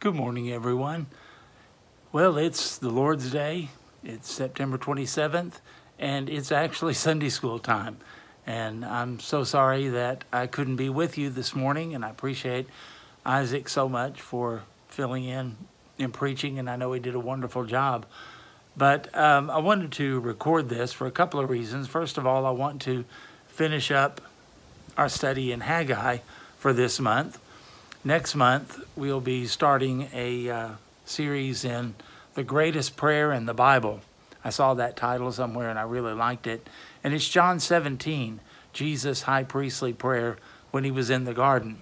Good morning, everyone. Well, it's the Lord's Day. It's September 27th, and it's actually Sunday school time. And I'm so sorry that I couldn't be with you this morning, and I appreciate Isaac so much for filling in and preaching, and I know he did a wonderful job. But um, I wanted to record this for a couple of reasons. First of all, I want to finish up our study in Haggai for this month. Next month, we'll be starting a uh, series in The Greatest Prayer in the Bible. I saw that title somewhere and I really liked it. And it's John 17, Jesus' high priestly prayer when he was in the garden.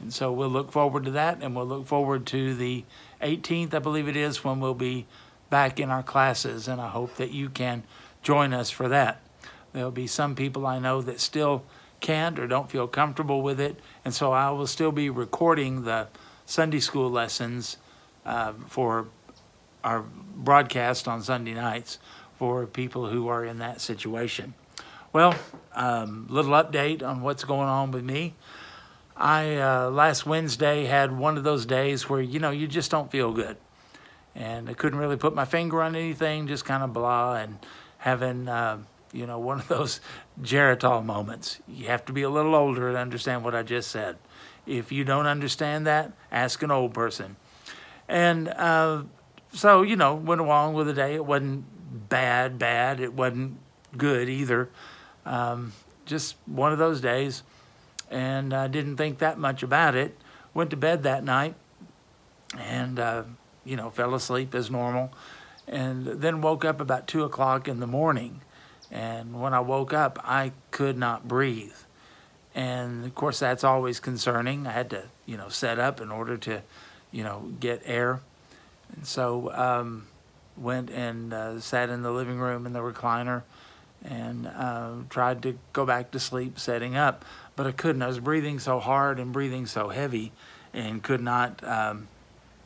And so we'll look forward to that and we'll look forward to the 18th, I believe it is, when we'll be back in our classes. And I hope that you can join us for that. There'll be some people I know that still can't or don't feel comfortable with it. And so I will still be recording the Sunday school lessons uh, for our broadcast on Sunday nights for people who are in that situation. Well, um, little update on what's going on with me. I uh, last Wednesday had one of those days where you know you just don't feel good, and I couldn't really put my finger on anything, just kind of blah and having. Uh, you know, one of those Geritol moments. You have to be a little older to understand what I just said. If you don't understand that, ask an old person. And uh, so, you know, went along with the day. It wasn't bad, bad. It wasn't good either. Um, just one of those days. And I didn't think that much about it. Went to bed that night and, uh, you know, fell asleep as normal. And then woke up about 2 o'clock in the morning and when I woke up, I could not breathe. And of course, that's always concerning. I had to, you know, set up in order to, you know, get air. And so um, went and uh, sat in the living room in the recliner and uh, tried to go back to sleep setting up. But I couldn't. I was breathing so hard and breathing so heavy and could not, um,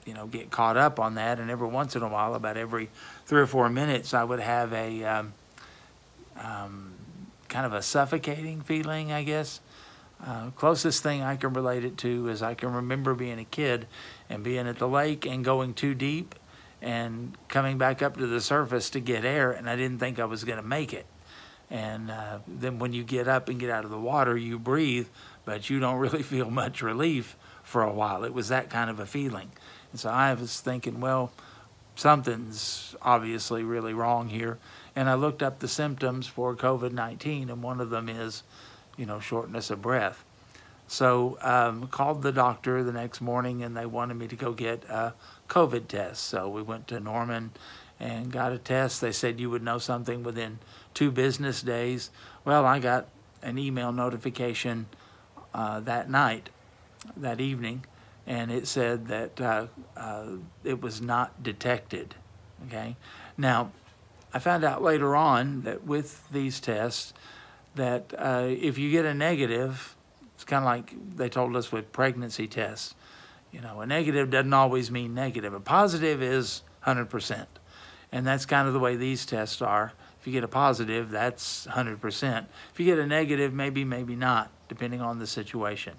you know, get caught up on that. And every once in a while, about every three or four minutes, I would have a, um, um, kind of a suffocating feeling, I guess. Uh, closest thing I can relate it to is I can remember being a kid and being at the lake and going too deep and coming back up to the surface to get air, and I didn't think I was going to make it. And uh, then when you get up and get out of the water, you breathe, but you don't really feel much relief for a while. It was that kind of a feeling. And so I was thinking, well, something's obviously really wrong here and I looked up the symptoms for COVID 19, and one of them is, you know, shortness of breath. So um, called the doctor the next morning, and they wanted me to go get a COVID test. So we went to Norman and got a test. They said you would know something within two business days. Well, I got an email notification uh, that night, that evening, and it said that uh, uh, it was not detected. Okay, now I found out later on that with these tests, that uh, if you get a negative, it's kind of like they told us with pregnancy tests. You know, a negative doesn't always mean negative. A positive is 100%. And that's kind of the way these tests are. If you get a positive, that's 100%. If you get a negative, maybe, maybe not, depending on the situation.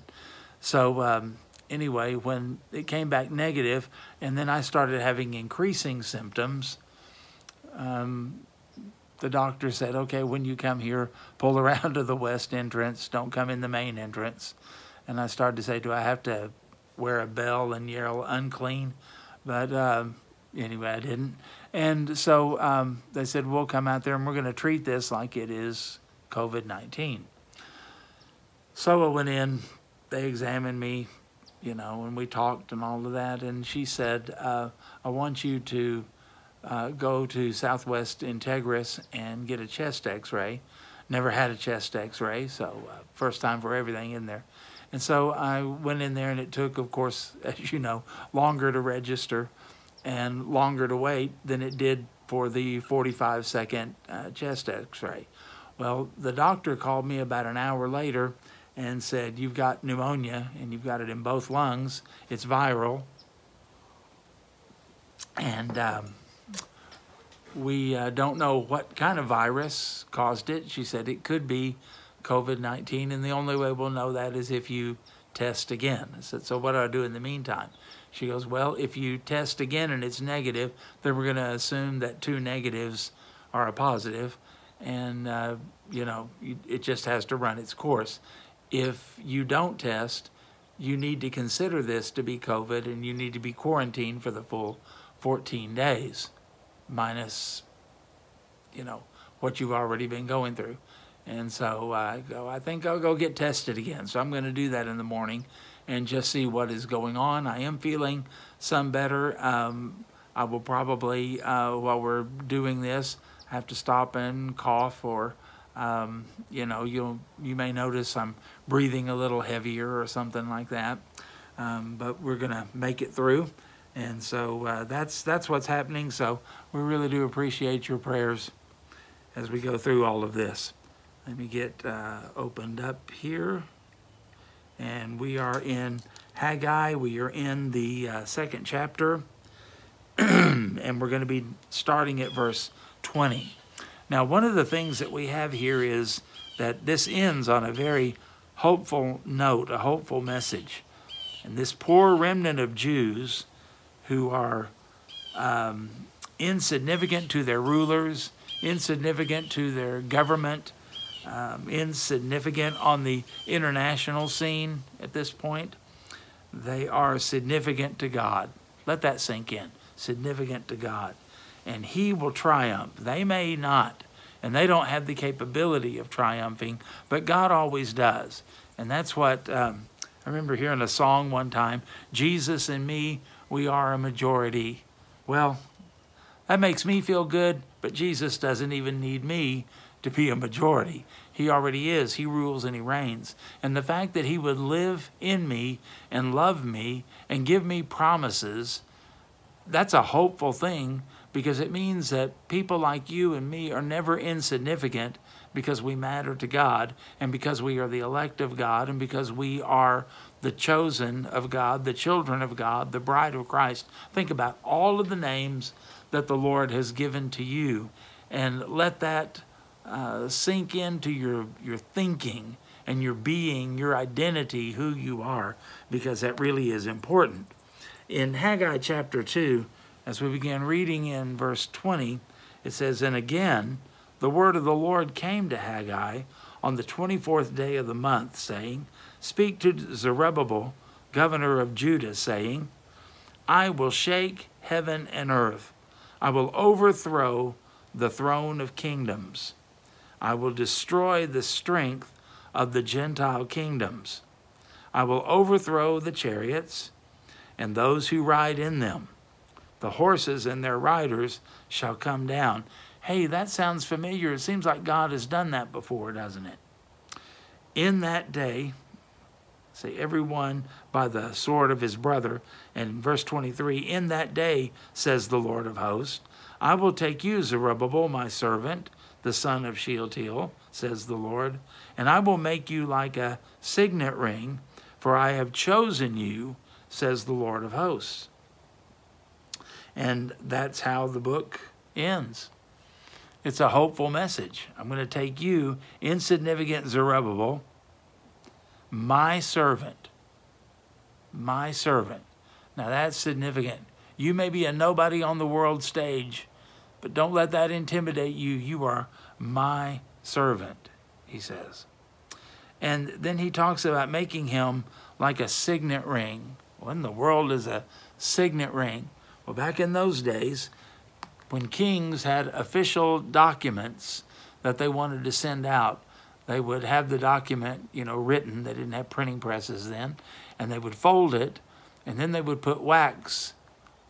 So, um, anyway, when it came back negative, and then I started having increasing symptoms, um, the doctor said, okay, when you come here, pull around to the west entrance. Don't come in the main entrance. And I started to say, do I have to wear a bell and yell unclean? But um, anyway, I didn't. And so um, they said, we'll come out there and we're going to treat this like it is COVID 19. So I went in, they examined me, you know, and we talked and all of that. And she said, uh, I want you to uh, go to Southwest Integris and get a chest X-ray. Never had a chest X-ray, so uh, first time for everything in there. And so I went in there, and it took, of course, as you know, longer to register and longer to wait than it did for the 45 second uh, chest X-ray. Well, the doctor called me about an hour later and said, "You've got pneumonia, and you've got it in both lungs. It's viral." And um, we uh, don't know what kind of virus caused it. She said it could be COVID 19, and the only way we'll know that is if you test again. I said, So what do I do in the meantime? She goes, Well, if you test again and it's negative, then we're going to assume that two negatives are a positive, and, uh, you know, it just has to run its course. If you don't test, you need to consider this to be COVID and you need to be quarantined for the full 14 days, minus, you know, what you've already been going through. And so I go, I think I'll go get tested again. So I'm going to do that in the morning and just see what is going on. I am feeling some better. Um, I will probably, uh, while we're doing this, have to stop and cough or, um, you know, you you may notice I'm breathing a little heavier or something like that. Um, but we're going to make it through. And so uh, that's that's what's happening. So we really do appreciate your prayers as we go through all of this. Let me get uh, opened up here. And we are in Haggai. We are in the uh, second chapter. and we're going to be starting at verse 20. Now, one of the things that we have here is that this ends on a very hopeful note, a hopeful message. And this poor remnant of Jews who are um, insignificant to their rulers, insignificant to their government, um, insignificant on the international scene at this point. They are significant to God. Let that sink in. Significant to God. And He will triumph. They may not, and they don't have the capability of triumphing, but God always does. And that's what um, I remember hearing a song one time Jesus and me, we are a majority. Well, that makes me feel good, but Jesus doesn't even need me to be a majority. He already is. He rules and he reigns. And the fact that he would live in me and love me and give me promises, that's a hopeful thing because it means that people like you and me are never insignificant because we matter to God and because we are the elect of God and because we are the chosen of God, the children of God, the bride of Christ. Think about all of the names that the Lord has given to you and let that uh, sink into your, your thinking and your being, your identity, who you are, because that really is important. In Haggai chapter 2, as we begin reading in verse 20, it says, And again, the word of the Lord came to Haggai on the 24th day of the month, saying, Speak to Zerubbabel, governor of Judah, saying, I will shake heaven and earth. I will overthrow the throne of kingdoms. I will destroy the strength of the Gentile kingdoms. I will overthrow the chariots and those who ride in them. The horses and their riders shall come down. Hey, that sounds familiar. It seems like God has done that before, doesn't it? In that day, say, everyone by the sword of his brother. And verse 23 In that day, says the Lord of hosts, I will take you, Zerubbabel, my servant, the son of Shealtiel, says the Lord, and I will make you like a signet ring, for I have chosen you, says the Lord of hosts. And that's how the book ends. It's a hopeful message. I'm going to take you, insignificant Zerubbabel, my servant. My servant. Now that's significant. You may be a nobody on the world stage, but don't let that intimidate you. You are my servant, he says. And then he talks about making him like a signet ring. What in the world is a signet ring? Well, back in those days, when kings had official documents that they wanted to send out, they would have the document, you know, written. They didn't have printing presses then, and they would fold it, and then they would put wax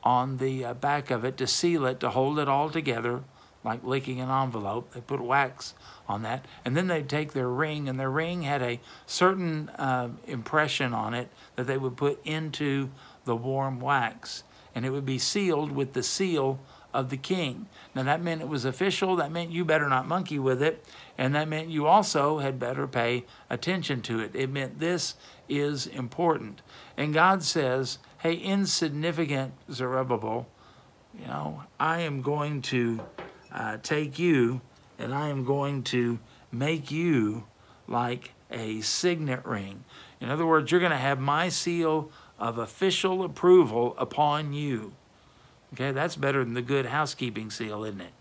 on the uh, back of it to seal it, to hold it all together, like licking an envelope. They put wax on that, and then they'd take their ring, and their ring had a certain uh, impression on it that they would put into the warm wax, and it would be sealed with the seal of the king. Now that meant it was official. That meant you better not monkey with it, and that meant you also had better pay attention to it. It meant this is important. And God says, "Hey, insignificant Zerubbabel, you know, I am going to uh, take you and I am going to make you like a signet ring. In other words, you're going to have my seal of official approval upon you. Okay, that's better than the good housekeeping seal, isn't it?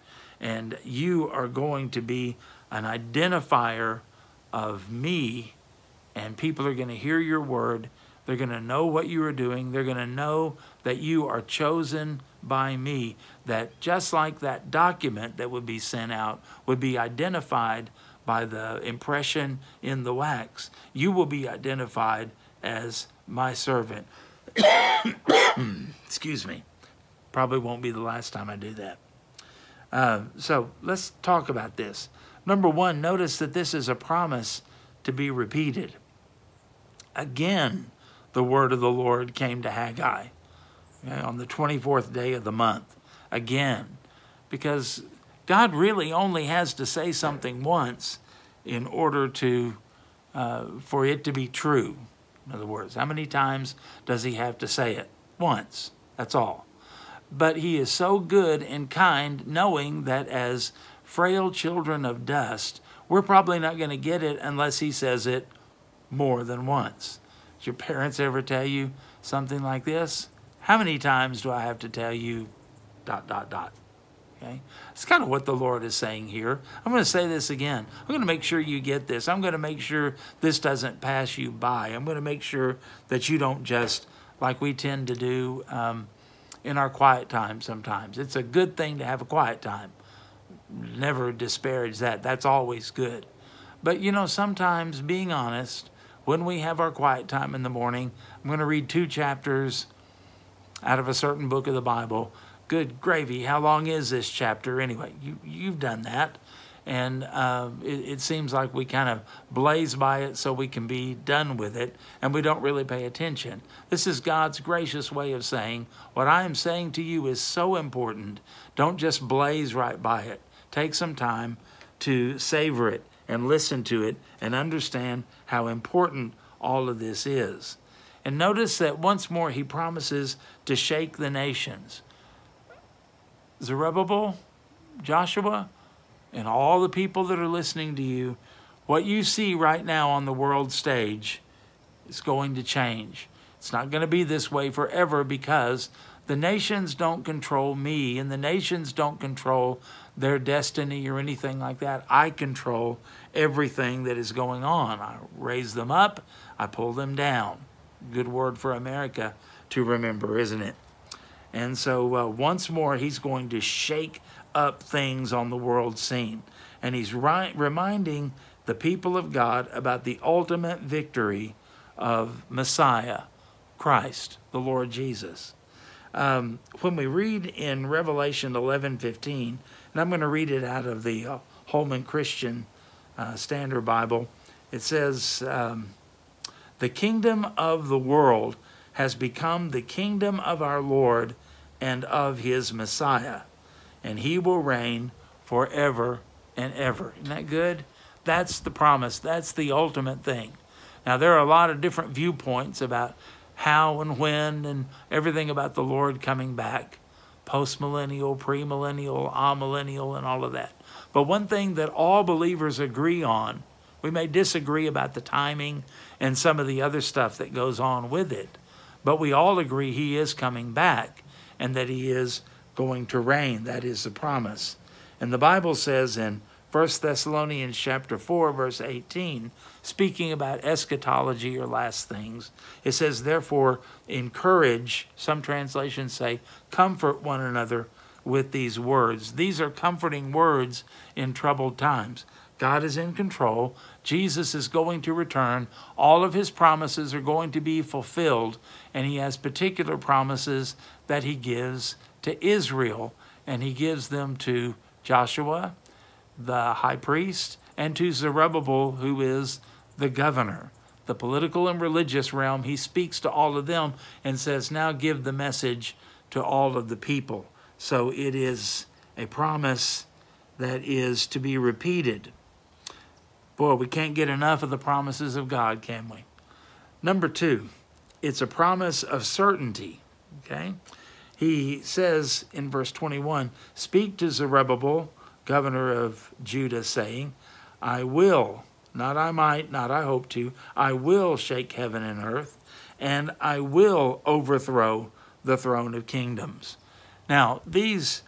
And you are going to be an identifier of me, and people are going to hear your word. They're going to know what you are doing. They're going to know that you are chosen by me. That just like that document that would be sent out would be identified by the impression in the wax, you will be identified as my servant. Excuse me. Probably won't be the last time I do that. Uh, so let's talk about this. Number one, notice that this is a promise to be repeated. Again, the word of the Lord came to Haggai okay, on the 24th day of the month. Again, because God really only has to say something once in order to uh, for it to be true. In other words, how many times does he have to say it? Once. That's all. But he is so good and kind, knowing that as frail children of dust, we're probably not going to get it unless he says it more than once. Did your parents ever tell you something like this? How many times do I have to tell you dot, dot, dot? Okay? It's kind of what the Lord is saying here. I'm going to say this again. I'm going to make sure you get this. I'm going to make sure this doesn't pass you by. I'm going to make sure that you don't just, like we tend to do um, in our quiet time sometimes. It's a good thing to have a quiet time. Never disparage that. That's always good. But you know, sometimes being honest, when we have our quiet time in the morning, I'm going to read two chapters out of a certain book of the Bible good gravy. How long is this chapter anyway? You you've done that, and uh, it, it seems like we kind of blaze by it so we can be done with it, and we don't really pay attention. This is God's gracious way of saying what I am saying to you is so important. Don't just blaze right by it. Take some time to savor it and listen to it and understand how important all of this is. And notice that once more he promises to shake the nations. Zerubbabel, Joshua, and all the people that are listening to you, what you see right now on the world stage is going to change. It's not going to be this way forever because the nations don't control me and the nations don't control their destiny or anything like that. I control everything that is going on. I raise them up, I pull them down. Good word for America to remember, isn't it? And so uh, once more, he's going to shake up things on the world scene. And he's ri- reminding the people of God about the ultimate victory of Messiah, Christ, the Lord Jesus. Um, when we read in Revelation 11 15, and I'm going to read it out of the uh, Holman Christian uh, Standard Bible, it says, um, The kingdom of the world has become the kingdom of our Lord and of his Messiah, and he will reign forever and ever. Isn't that good? That's the promise. That's the ultimate thing. Now, there are a lot of different viewpoints about how and when and everything about the Lord coming back postmillennial, premillennial, amillennial, and all of that. But one thing that all believers agree on, we may disagree about the timing and some of the other stuff that goes on with it, but we all agree he is coming back and that he is going to reign. That is the promise. And the Bible says in 1 Thessalonians chapter 4 verse 18, speaking about eschatology or last things, it says therefore encourage, some translations say comfort one another with these words. These are comforting words in troubled times. God is in control. Jesus is going to return. All of his promises are going to be fulfilled, and he has particular promises that he gives to Israel, and he gives them to Joshua, the high priest, and to Zerubbabel, who is the governor. The political and religious realm, he speaks to all of them and says, Now give the message to all of the people. So it is a promise that is to be repeated. Boy, we can't get enough of the promises of God, can we? Number two, it's a promise of certainty. Okay? He says in verse 21 Speak to Zerubbabel, governor of Judah, saying, I will, not I might, not I hope to, I will shake heaven and earth, and I will overthrow the throne of kingdoms. Now, these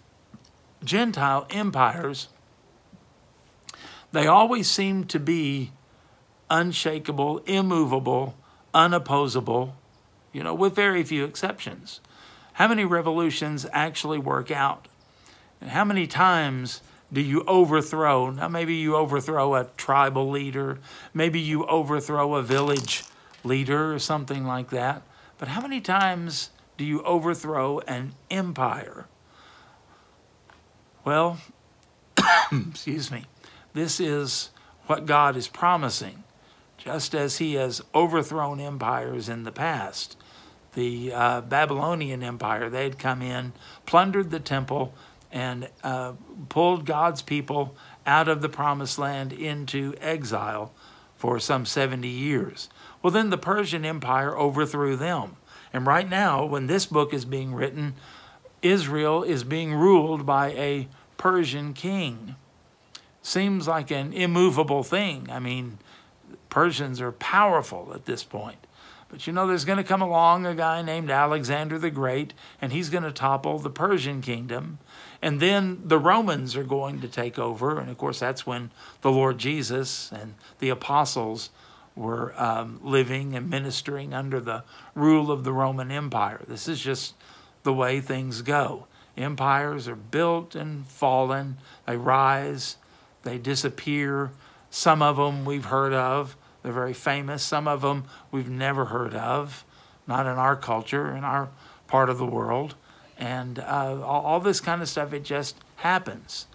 Gentile empires, they always seem to be unshakable, immovable, unopposable, you know, with very few exceptions. How many revolutions actually work out? And how many times do you overthrow? Now, maybe you overthrow a tribal leader, maybe you overthrow a village leader or something like that. But how many times do you overthrow an empire? Well, excuse me, this is what God is promising. Just as He has overthrown empires in the past, the uh, Babylonian Empire, they had come in, plundered the temple, and uh, pulled God's people out of the promised land into exile for some 70 years. Well, then the Persian Empire overthrew them. And right now, when this book is being written, Israel is being ruled by a Persian king. Seems like an immovable thing. I mean, Persians are powerful at this point. But you know, there's going to come along a guy named Alexander the Great, and he's going to topple the Persian kingdom. And then the Romans are going to take over. And of course, that's when the Lord Jesus and the apostles were um, living and ministering under the rule of the Roman Empire. This is just the way things go. Empires are built and fallen, they rise, they disappear. Some of them we've heard of, they're very famous. Some of them we've never heard of, not in our culture, in our part of the world. And uh, all, all this kind of stuff, it just happens.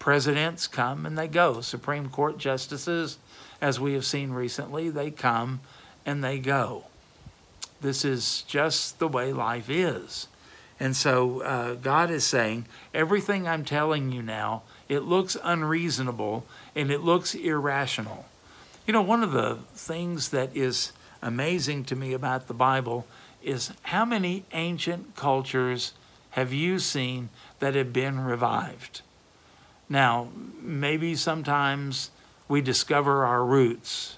Presidents come and they go. Supreme Court justices, as we have seen recently, they come and they go. This is just the way life is. And so uh, God is saying, everything I'm telling you now, it looks unreasonable and it looks irrational. You know, one of the things that is amazing to me about the Bible is how many ancient cultures have you seen that have been revived? Now, maybe sometimes we discover our roots.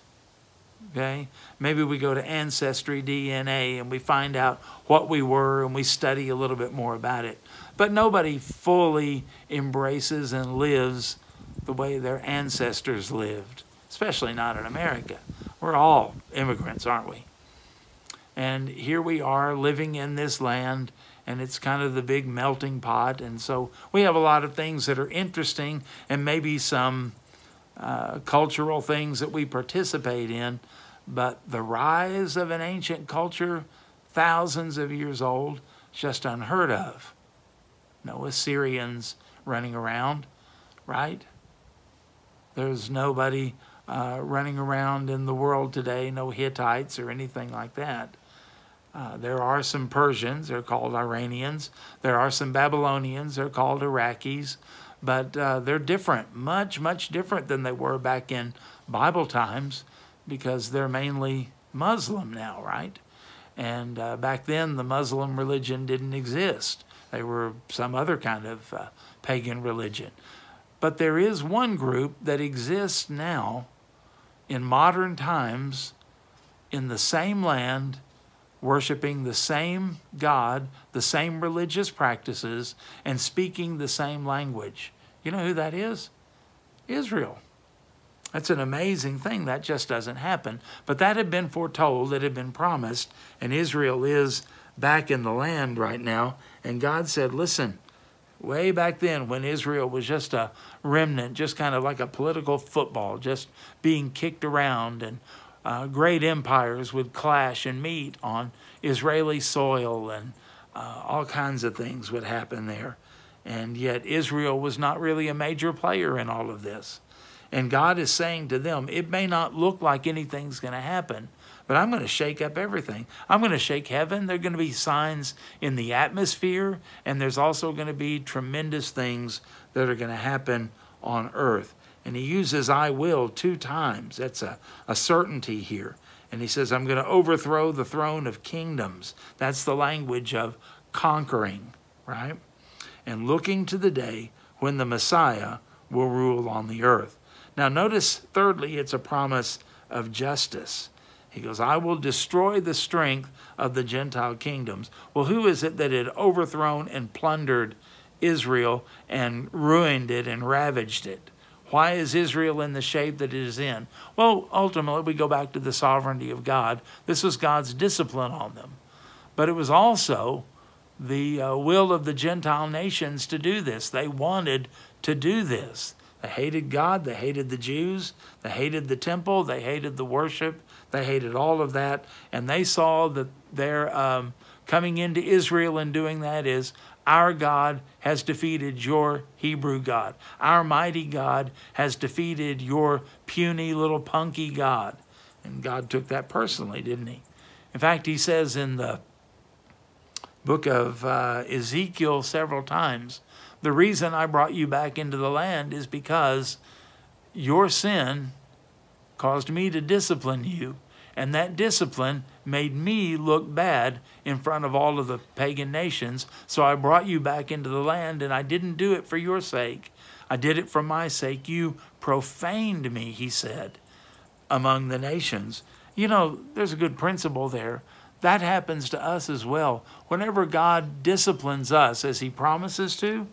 Okay? Maybe we go to Ancestry DNA and we find out what we were and we study a little bit more about it. But nobody fully embraces and lives the way their ancestors lived especially not in America. We're all immigrants, aren't we? And here we are living in this land, and it's kind of the big melting pot. And so we have a lot of things that are interesting and maybe some uh, cultural things that we participate in. But the rise of an ancient culture, thousands of years old, just unheard of. No Assyrians running around, right? There's nobody uh, running around in the world today, no Hittites or anything like that. Uh, there are some Persians, they're called Iranians. There are some Babylonians, they're called Iraqis. But uh, they're different, much, much different than they were back in Bible times because they're mainly Muslim now, right? And uh, back then, the Muslim religion didn't exist. They were some other kind of uh, pagan religion. But there is one group that exists now in modern times in the same land, worshiping the same God, the same religious practices, and speaking the same language. You know who that is? Israel. That's an amazing thing. That just doesn't happen. But that had been foretold, it had been promised, and Israel is back in the land right now. And God said, Listen, way back then when Israel was just a remnant, just kind of like a political football, just being kicked around, and uh, great empires would clash and meet on Israeli soil, and uh, all kinds of things would happen there. And yet, Israel was not really a major player in all of this. And God is saying to them, it may not look like anything's going to happen, but I'm going to shake up everything. I'm going to shake heaven. There are going to be signs in the atmosphere, and there's also going to be tremendous things that are going to happen on earth. And he uses I will two times. That's a, a certainty here. And he says, I'm going to overthrow the throne of kingdoms. That's the language of conquering, right? And looking to the day when the Messiah will rule on the earth. Now, notice, thirdly, it's a promise of justice. He goes, I will destroy the strength of the Gentile kingdoms. Well, who is it that had overthrown and plundered Israel and ruined it and ravaged it? Why is Israel in the shape that it is in? Well, ultimately, we go back to the sovereignty of God. This was God's discipline on them. But it was also the uh, will of the Gentile nations to do this. They wanted to do this. They hated God, they hated the Jews, they hated the temple, they hated the worship, they hated all of that. And they saw that their um, coming into Israel and doing that is our God has defeated your Hebrew God. Our mighty God has defeated your puny little punky God. And God took that personally, didn't he? In fact, he says in the book of uh, Ezekiel several times the reason I brought you back into the land is because your sin caused me to discipline you, and that discipline made me look bad in front of all of the pagan nations. So I brought you back into the land, and I didn't do it for your sake. I did it for my sake. You profaned me, he said, among the nations. You know, there's a good principle there. That happens to us as well. Whenever God disciplines us as he promises to,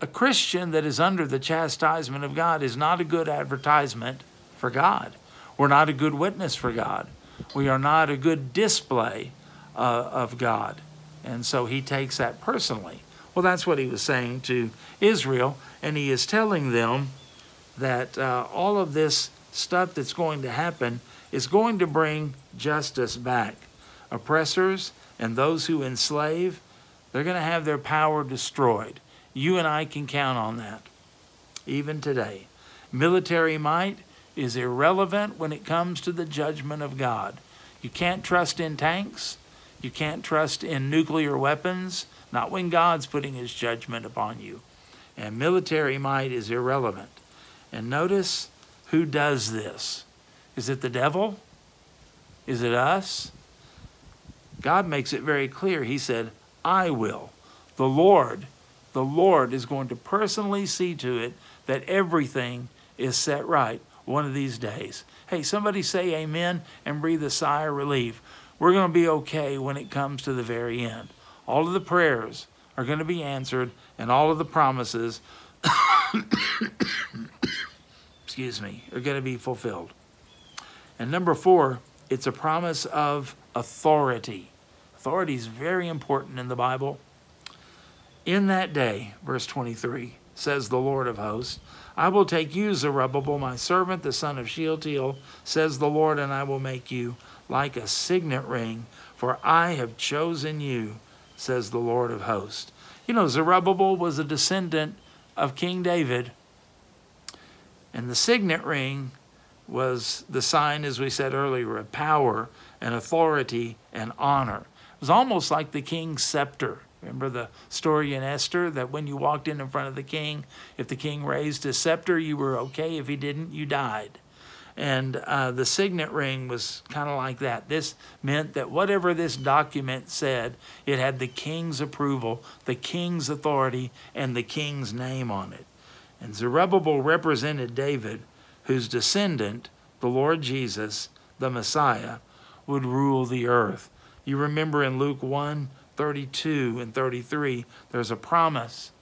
a Christian that is under the chastisement of God is not a good advertisement for God. We're not a good witness for God. We are not a good display uh, of God. And so he takes that personally. Well, that's what he was saying to Israel. And he is telling them that uh, all of this stuff that's going to happen is going to bring justice back. Oppressors and those who enslave, they're going to have their power destroyed. You and I can count on that, even today. Military might is irrelevant when it comes to the judgment of God. You can't trust in tanks. You can't trust in nuclear weapons, not when God's putting his judgment upon you. And military might is irrelevant. And notice who does this. Is it the devil? Is it us? God makes it very clear. He said, I will. The Lord the Lord is going to personally see to it that everything is set right one of these days. Hey, somebody say amen and breathe a sigh of relief. We're going to be okay when it comes to the very end. All of the prayers are going to be answered and all of the promises excuse me, are going to be fulfilled. And number 4, it's a promise of authority. Authority is very important in the Bible. In that day, verse 23, says the Lord of hosts, I will take you, Zerubbabel, my servant, the son of Shealtiel, says the Lord, and I will make you like a signet ring, for I have chosen you, says the Lord of hosts. You know, Zerubbabel was a descendant of King David, and the signet ring was the sign, as we said earlier, of power and authority and honor. It was almost like the king's scepter. Remember the story in Esther that when you walked in in front of the king, if the king raised his scepter, you were okay. If he didn't, you died. And uh, the signet ring was kind of like that. This meant that whatever this document said, it had the king's approval, the king's authority, and the king's name on it. And Zerubbabel represented David, whose descendant, the Lord Jesus, the Messiah, would rule the earth. You remember in Luke 1 32 and 33, there's a promise.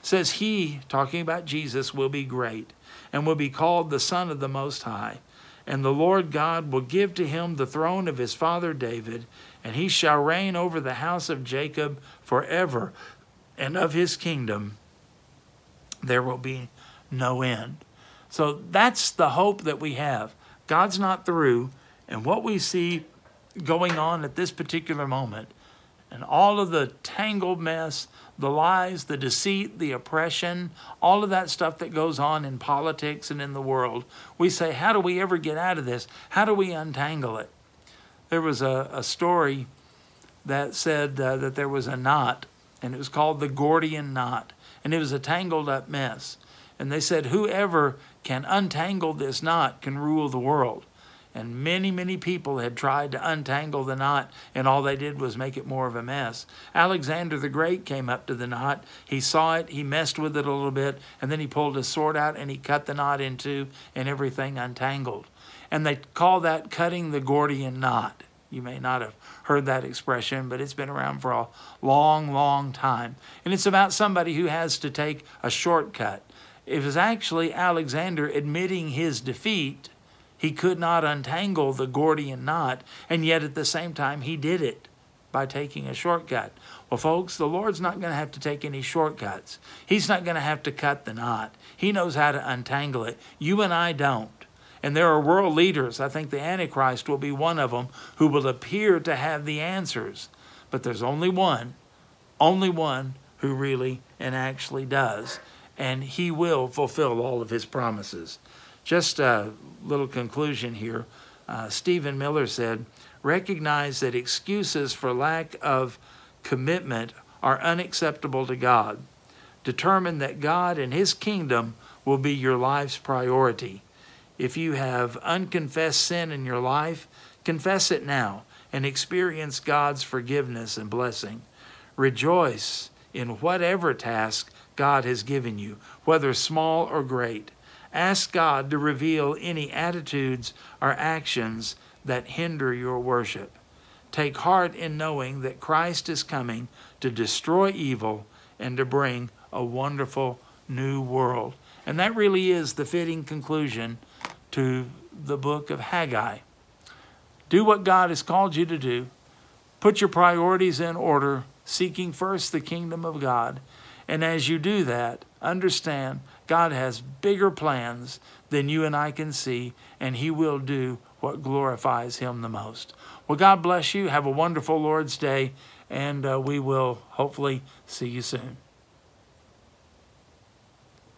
It says he, talking about Jesus, will be great and will be called the Son of the Most High. And the Lord God will give to him the throne of his father David, and he shall reign over the house of Jacob forever, and of his kingdom there will be no end. So that's the hope that we have. God's not through, and what we see going on at this particular moment and all of the tangled mess, the lies, the deceit, the oppression, all of that stuff that goes on in politics and in the world, we say, how do we ever get out of this? How do we untangle it? There was a, a story that said uh, that there was a knot, and it was called the Gordian knot, and it was a tangled up mess. And they said, whoever can untangle this knot can rule the world. And many, many people had tried to untangle the knot, and all they did was make it more of a mess. Alexander the Great came up to the knot. He saw it, he messed with it a little bit, and then he pulled his sword out and he cut the knot in two, and everything untangled. And they call that cutting the Gordian knot. You may not have heard that expression, but it's been around for a long, long time. And it's about somebody who has to take a shortcut. It was actually Alexander admitting his defeat. He could not untangle the Gordian knot, and yet at the same time, he did it by taking a shortcut. Well, folks, the Lord's not going to have to take any shortcuts. He's not going to have to cut the knot. He knows how to untangle it. You and I don't. And there are world leaders, I think the Antichrist will be one of them, who will appear to have the answers. But there's only one, only one who really and actually does. And he will fulfill all of his promises. Just a little conclusion here. Uh, Stephen Miller said, recognize that excuses for lack of commitment are unacceptable to God. Determine that God and His kingdom will be your life's priority. If you have unconfessed sin in your life, confess it now and experience God's forgiveness and blessing. Rejoice in whatever task God has given you, whether small or great. Ask God to reveal any attitudes or actions that hinder your worship. Take heart in knowing that Christ is coming to destroy evil and to bring a wonderful new world. And that really is the fitting conclusion to the book of Haggai. Do what God has called you to do. Put your priorities in order, seeking first the kingdom of God. And as you do that, understand God has bigger plans than you and I can see, and He will do what glorifies Him the most. Well, God bless you. Have a wonderful Lord's Day, and uh, we will hopefully see you soon.